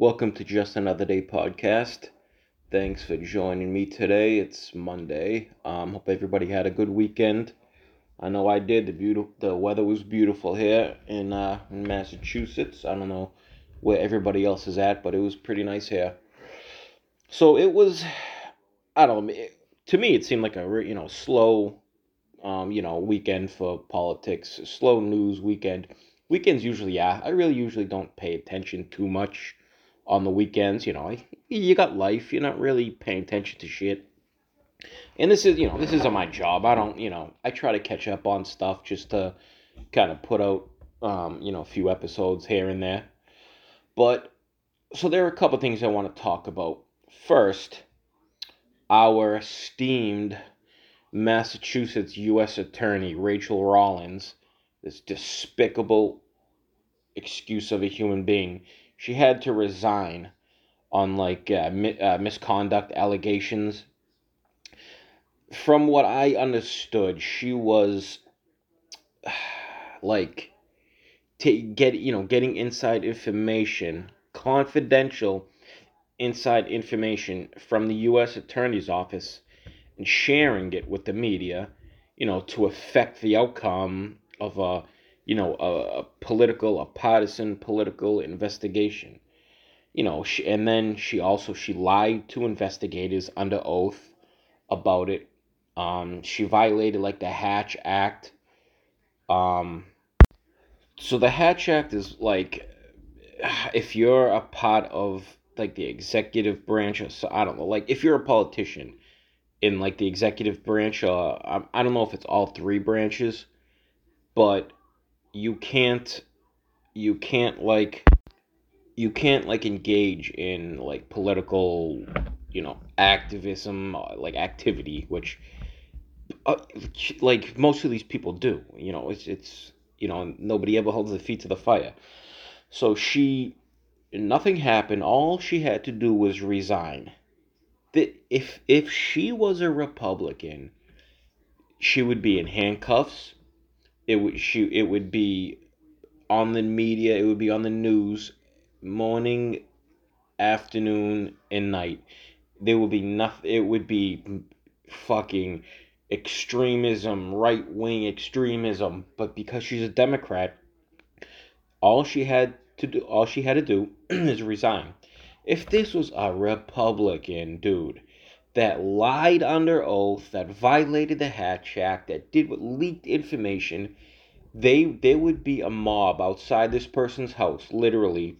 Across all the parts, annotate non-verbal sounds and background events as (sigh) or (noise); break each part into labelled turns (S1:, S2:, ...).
S1: Welcome to Just Another Day podcast. Thanks for joining me today. It's Monday. Um, hope everybody had a good weekend. I know I did. The beautiful, the weather was beautiful here in, uh, Massachusetts. I don't know where everybody else is at, but it was pretty nice here. So it was, I don't. It, to me, it seemed like a you know slow, um, you know, weekend for politics. Slow news weekend. Weekends usually, yeah. I really usually don't pay attention too much on the weekends. You know, you got life. You're not really paying attention to shit. And this is, you know, this isn't my job. I don't, you know, I try to catch up on stuff just to kind of put out, um, you know, a few episodes here and there. But so there are a couple things I want to talk about. First, our esteemed Massachusetts U.S. Attorney Rachel Rollins, this despicable excuse of a human being, she had to resign on like uh, mi- uh, misconduct allegations. From what I understood, she was (sighs) like to get you know getting inside information, confidential inside information from the U.S. Attorney's Office and sharing it with the media, you know, to affect the outcome of a you know, a, a political, a partisan political investigation. You know, she, and then she also she lied to investigators under oath about it. Um, she violated like the Hatch Act. Um, so the Hatch Act is like if you're a part of like the executive branch, or so I don't know, like if you're a politician in like the executive branch, uh, I, I don't know if it's all three branches, but you can't you can't like you can't like engage in like political you know activism uh, like activity which uh, like most of these people do you know it's it's you know nobody ever holds their feet to the fire. So she nothing happened. All she had to do was resign. If if she was a republican she would be in handcuffs it would shoot it would be on the media, it would be on the news morning, afternoon, and night. There would be nothing it would be fucking extremism, right wing extremism, but because she's a Democrat, all she had to do all she had to do (clears throat) is resign. If this was a Republican dude that lied under oath, that violated the Hatch Act, that did what leaked information, they there would be a mob outside this person's house, literally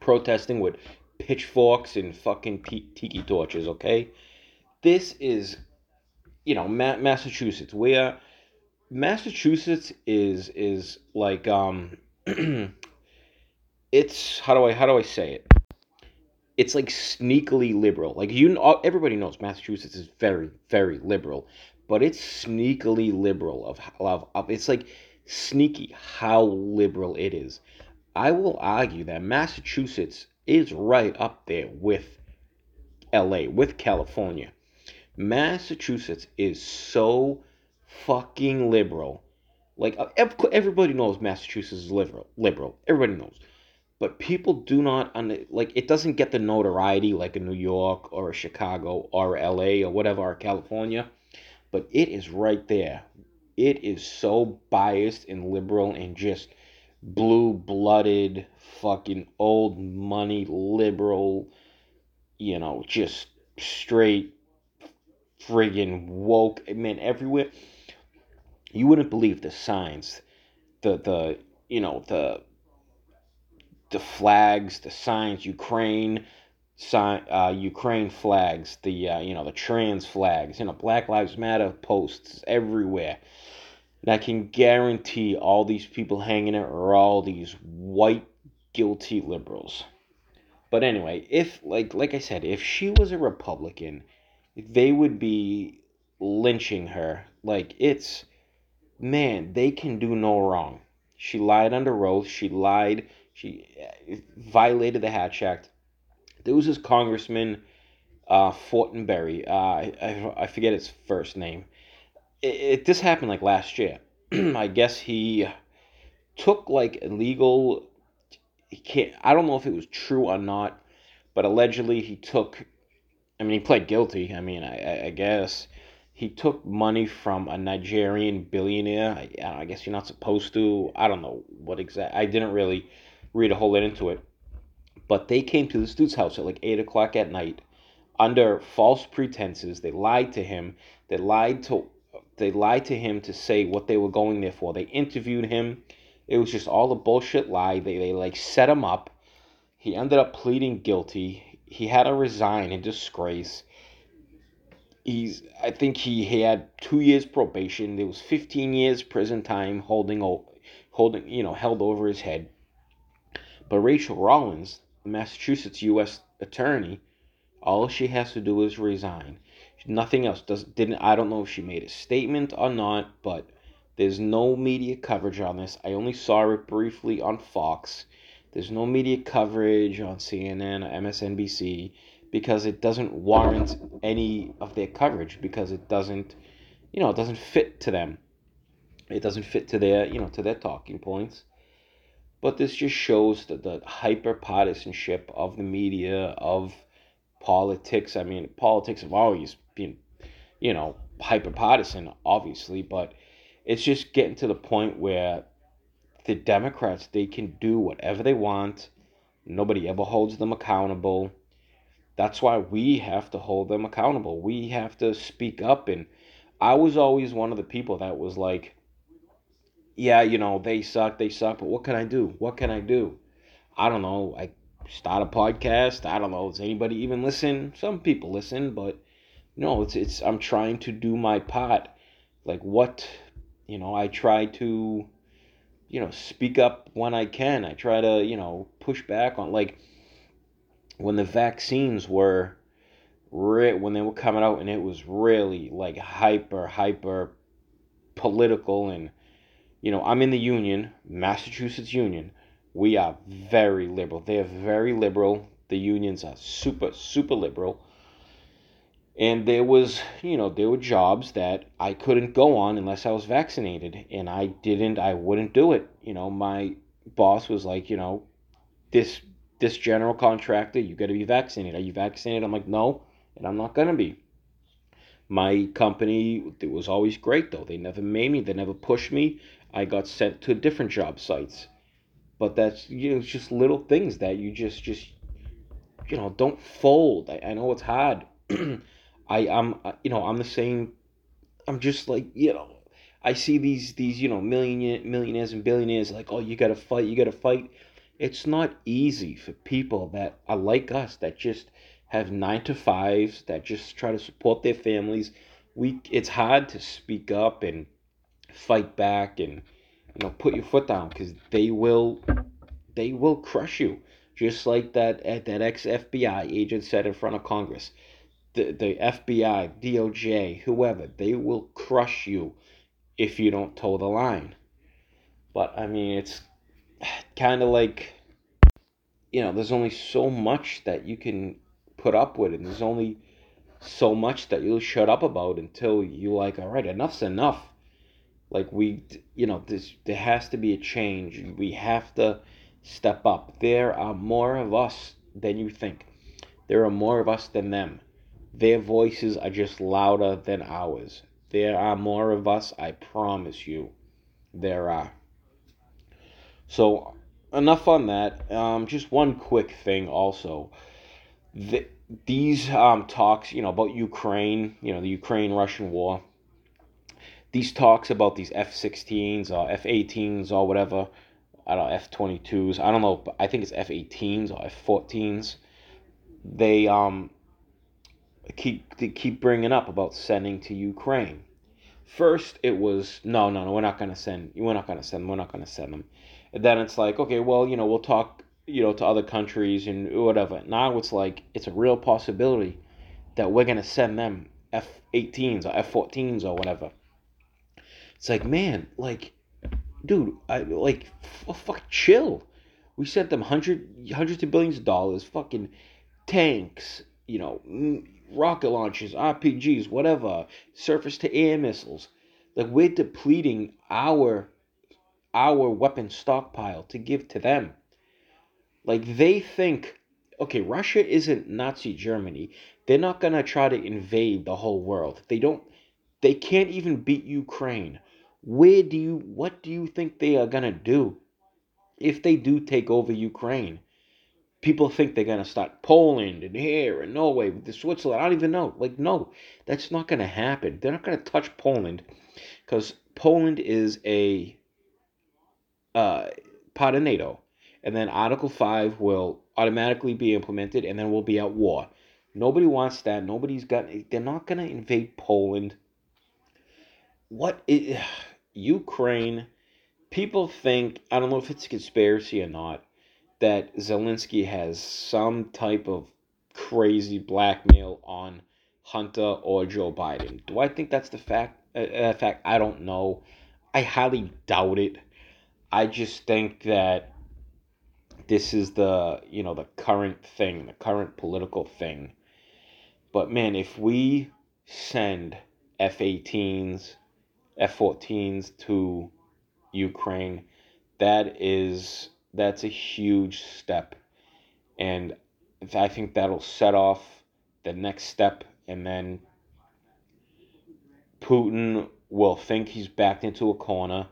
S1: protesting with pitchforks and fucking tiki torches. Okay, this is, you know, Ma- Massachusetts. Where Massachusetts is is like um, (clears throat) it's how do I how do I say it? It's like sneakily liberal. Like you, everybody knows Massachusetts is very, very liberal, but it's sneakily liberal. Of, of, of it's like sneaky how liberal it is. I will argue that Massachusetts is right up there with L.A. with California. Massachusetts is so fucking liberal. Like everybody knows Massachusetts is liberal. Liberal. Everybody knows but people do not like it doesn't get the notoriety like a New York or Chicago or LA or whatever or California, but it is right there. It is so biased and liberal and just blue-blooded fucking old money liberal, you know, just straight friggin' woke man everywhere. You wouldn't believe the signs, the the you know the the flags, the signs, Ukraine, sign, uh, Ukraine flags, the uh, you know the trans flags, you know Black Lives Matter posts everywhere. And I can guarantee all these people hanging it are all these white guilty liberals. But anyway, if like like I said, if she was a Republican, they would be lynching her. Like it's man, they can do no wrong. She lied under oath. She lied she uh, violated the Hatch Act. There was this congressman, uh, Fortenberry. Uh, I, I forget his first name. It, it this happened like last year. (clears throat) I guess he took like illegal. he can't. I don't know if it was true or not, but allegedly he took. I mean, he pled guilty. I mean, I, I guess he took money from a Nigerian billionaire. I, I guess you're not supposed to. I don't know what exact. I didn't really read a whole lot into it, but they came to this dude's house at like eight o'clock at night under false pretenses. They lied to him. They lied to they lied to him to say what they were going there for. They interviewed him. It was just all a bullshit lie. They they like set him up. He ended up pleading guilty. He had to resign in disgrace. He's I think he, he had two years probation. There was 15 years prison time holding holding you know held over his head. But Rachel Rollins, Massachusetts U.S. attorney, all she has to do is resign. Nothing else. Does didn't I don't know if she made a statement or not, but there's no media coverage on this. I only saw it briefly on Fox. There's no media coverage on CNN or MSNBC because it doesn't warrant any of their coverage because it doesn't, you know, it doesn't fit to them. It doesn't fit to their, you know, to their talking points. But this just shows that the hyper partisanship of the media, of politics. I mean, politics have always been, you know, hyper partisan, obviously, but it's just getting to the point where the Democrats they can do whatever they want. Nobody ever holds them accountable. That's why we have to hold them accountable. We have to speak up and I was always one of the people that was like yeah, you know, they suck, they suck, but what can I do? What can I do? I don't know. I start a podcast. I don't know. Does anybody even listen? Some people listen, but no, it's it's I'm trying to do my part. Like what, you know, I try to you know, speak up when I can. I try to, you know, push back on like when the vaccines were re- when they were coming out and it was really like hyper hyper political and you know, I'm in the union, Massachusetts Union we are very liberal. They are very liberal. The unions are super, super liberal. And there was, you know, there were jobs that I couldn't go on unless I was vaccinated. And I didn't, I wouldn't do it. You know, my boss was like, you know, this this general contractor, you got to be vaccinated. Are you vaccinated? I'm like, no, and I'm not to be. My company, it was always great though. They never made me, they never pushed me. I got sent to different job sites. But that's you know it's just little things that you just just you know don't fold. I, I know it's hard. (clears throat) I am uh, you know i'm the same. I'm just like you know i see these these you know million millionaires and billionaires like oh you gotta fight you gotta fight. It's not easy for people that are like us that just have nine to fives that just try to support their families we it's hard to speak up and fight back and you know, put your foot down because they will, they will crush you. Just like that eh, that ex FBI agent said in front of Congress, the the FBI, DOJ, whoever, they will crush you if you don't toe the line. But I mean, it's (sighs) kind of like, you know, there's only so much that you can put up with, and there's only so much that you'll shut up about until you like, all right, enough's enough like we, you know, this there has to be a change. We have to step up. There are more of us than you think. There are more of us than them. Their voices are just louder than ours. There are more of us, I promise you. There are. So, enough on that. Um, just one quick thing also. The, these um, talks, you know, about Ukraine, you know, the Ukraine Russian war, these talks about these F-16s or F-18s or whatever, I don't know, F-22s, I don't know, I think it's F-18s or F-14s. They um keep they keep bringing up about sending to Ukraine. First, it was no, no, no, we're not gonna send. We're not gonna send. We're not gonna send them. And then it's like, okay, well, you know, we'll talk, you know, to other countries and whatever. Now it's like it's a real possibility that we're gonna send them F-18s or F-14s or whatever. It's like, man, like, dude, I like, f- fuck, chill. We sent them hundred, hundreds of billions of dollars, fucking tanks, you know, rocket launchers, RPGs, whatever, surface to air missiles. Like we're depleting our our weapon stockpile to give to them. Like they think, okay, Russia isn't Nazi Germany. They're not gonna try to invade the whole world. They don't. They can't even beat Ukraine. Where do you? What do you think they are gonna do if they do take over Ukraine? People think they're gonna start Poland and here and Norway, Switzerland. I don't even know. Like, no, that's not gonna happen. They're not gonna touch Poland because Poland is a uh, part of NATO, and then Article Five will automatically be implemented, and then we'll be at war. Nobody wants that. Nobody's got. They're not gonna invade Poland. What is (sighs) Ukraine? People think I don't know if it's a conspiracy or not that Zelensky has some type of crazy blackmail on Hunter or Joe Biden. Do I think that's the fact? Uh, fact, I don't know. I highly doubt it. I just think that this is the you know the current thing, the current political thing. But man, if we send F-18s, F-14s to Ukraine, that is that's a huge step, and I think that'll set off the next step, and then Putin will think he's backed into a corner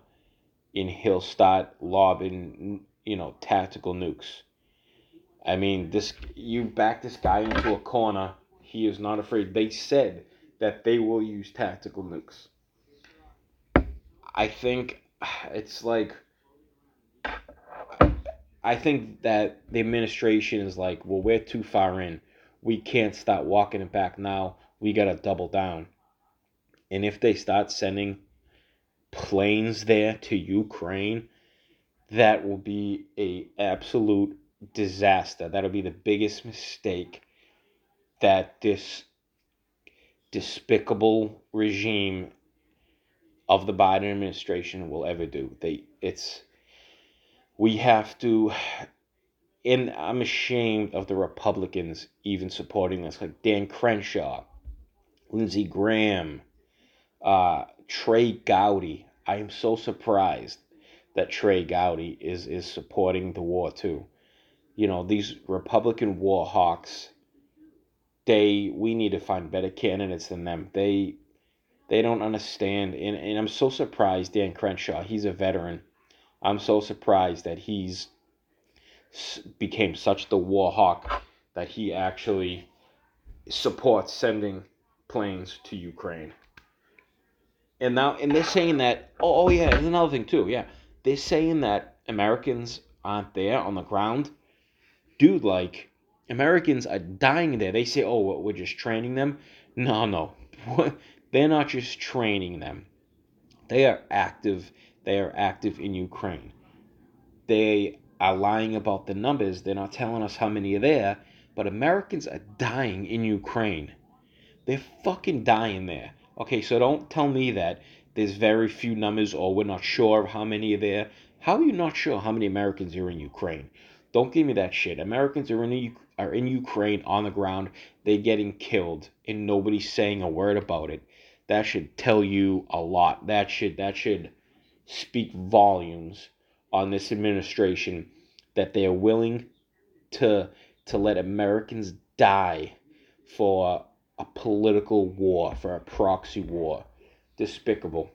S1: and he'll start lobbing, you know, tactical nukes. I mean, this you back this guy into a corner. He is not afraid. They said that they will use tactical nukes. I think it's like I think that the administration is like, well, we're too far in. We can't start walking it back now. We got to double down. And if they start sending planes there to Ukraine, that will be a absolute disaster. That'll be the biggest mistake that this despicable regime of the Biden administration will ever do. They it's we have to and I'm ashamed of the Republicans even supporting this, like Dan Crenshaw, Lindsey Graham, uh, Trey Gowdy. I am so surprised that Trey Gowdy is is supporting the war too. You know, these Republican war hawks, they we need to find better candidates than them. They they don't understand and, and I'm so surprised Dan Crenshaw, he's a veteran. I'm so surprised that he's became such the war hawk that he actually supports sending planes to Ukraine. And now, and they're saying that. Oh, oh yeah. Another thing too. Yeah, they're saying that Americans aren't there on the ground. Dude, like Americans are dying there. They say, "Oh, we're just training them." No, no, (laughs) they're not just training them. They are active. They are active in Ukraine. They are lying about the numbers. They're not telling us how many are there. But Americans are dying in Ukraine. They're fucking dying there. Okay, so don't tell me that there's very few numbers or we're not sure how many are there. How are you not sure how many Americans are in Ukraine? Don't give me that shit. Americans are in are in Ukraine on the ground. They're getting killed and nobody's saying a word about it. That should tell you a lot. That should that should speak volumes on this administration that they are willing to to let Americans die for a political war, for a proxy war. Despicable.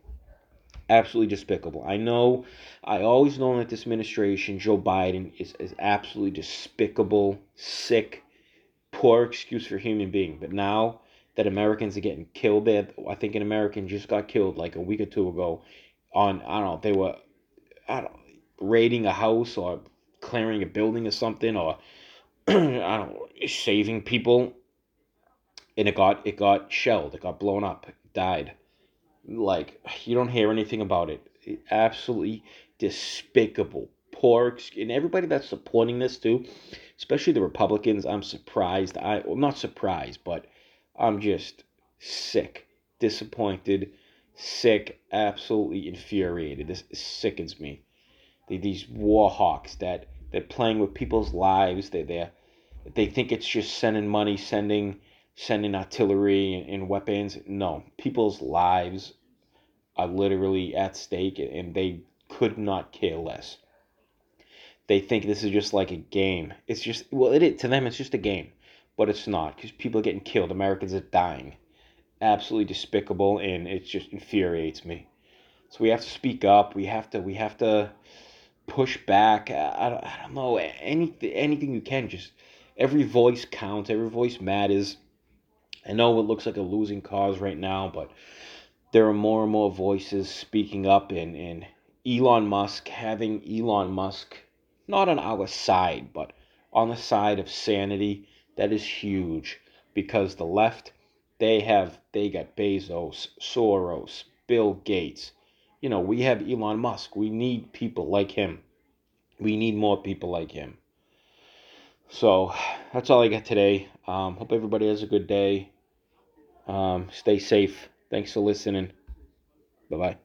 S1: Absolutely despicable. I know, I always know that this administration, Joe Biden, is, is absolutely despicable, sick, poor excuse for human being. But now that Americans are getting killed I think an American just got killed like a week or two ago on, I don't know, they were, I don't raiding a house or clearing a building or something or, (clears throat) I don't know, saving people and it got it got shelled, it got blown up, died. Like you don't hear anything about it. absolutely despicable, poor, and everybody that's supporting this too, especially the Republicans. I'm surprised. I well, not surprised, but I'm just sick, disappointed, sick, absolutely infuriated. This sickens me. These war hawks that they're playing with people's lives. They they they think it's just sending money, sending sending artillery and weapons. No, people's lives are literally at stake and they could not care less. they think this is just like a game. It's just well, it to them it's just a game, but it's not because people are getting killed. Americans are dying. Absolutely despicable, and it just infuriates me. So we have to speak up. We have to we have to push back. I, don't, I don't know anything anything you can. Just every voice counts. Every voice matters. I know it looks like a losing cause right now, but there are more and more voices speaking up and, and Elon Musk having Elon Musk not on our side, but on the side of sanity, that is huge because the left they have they got Bezos, Soros, Bill Gates. You know, we have Elon Musk. We need people like him. We need more people like him. So that's all I got today. Um, hope everybody has a good day. Um, stay safe. Thanks for listening. Bye bye.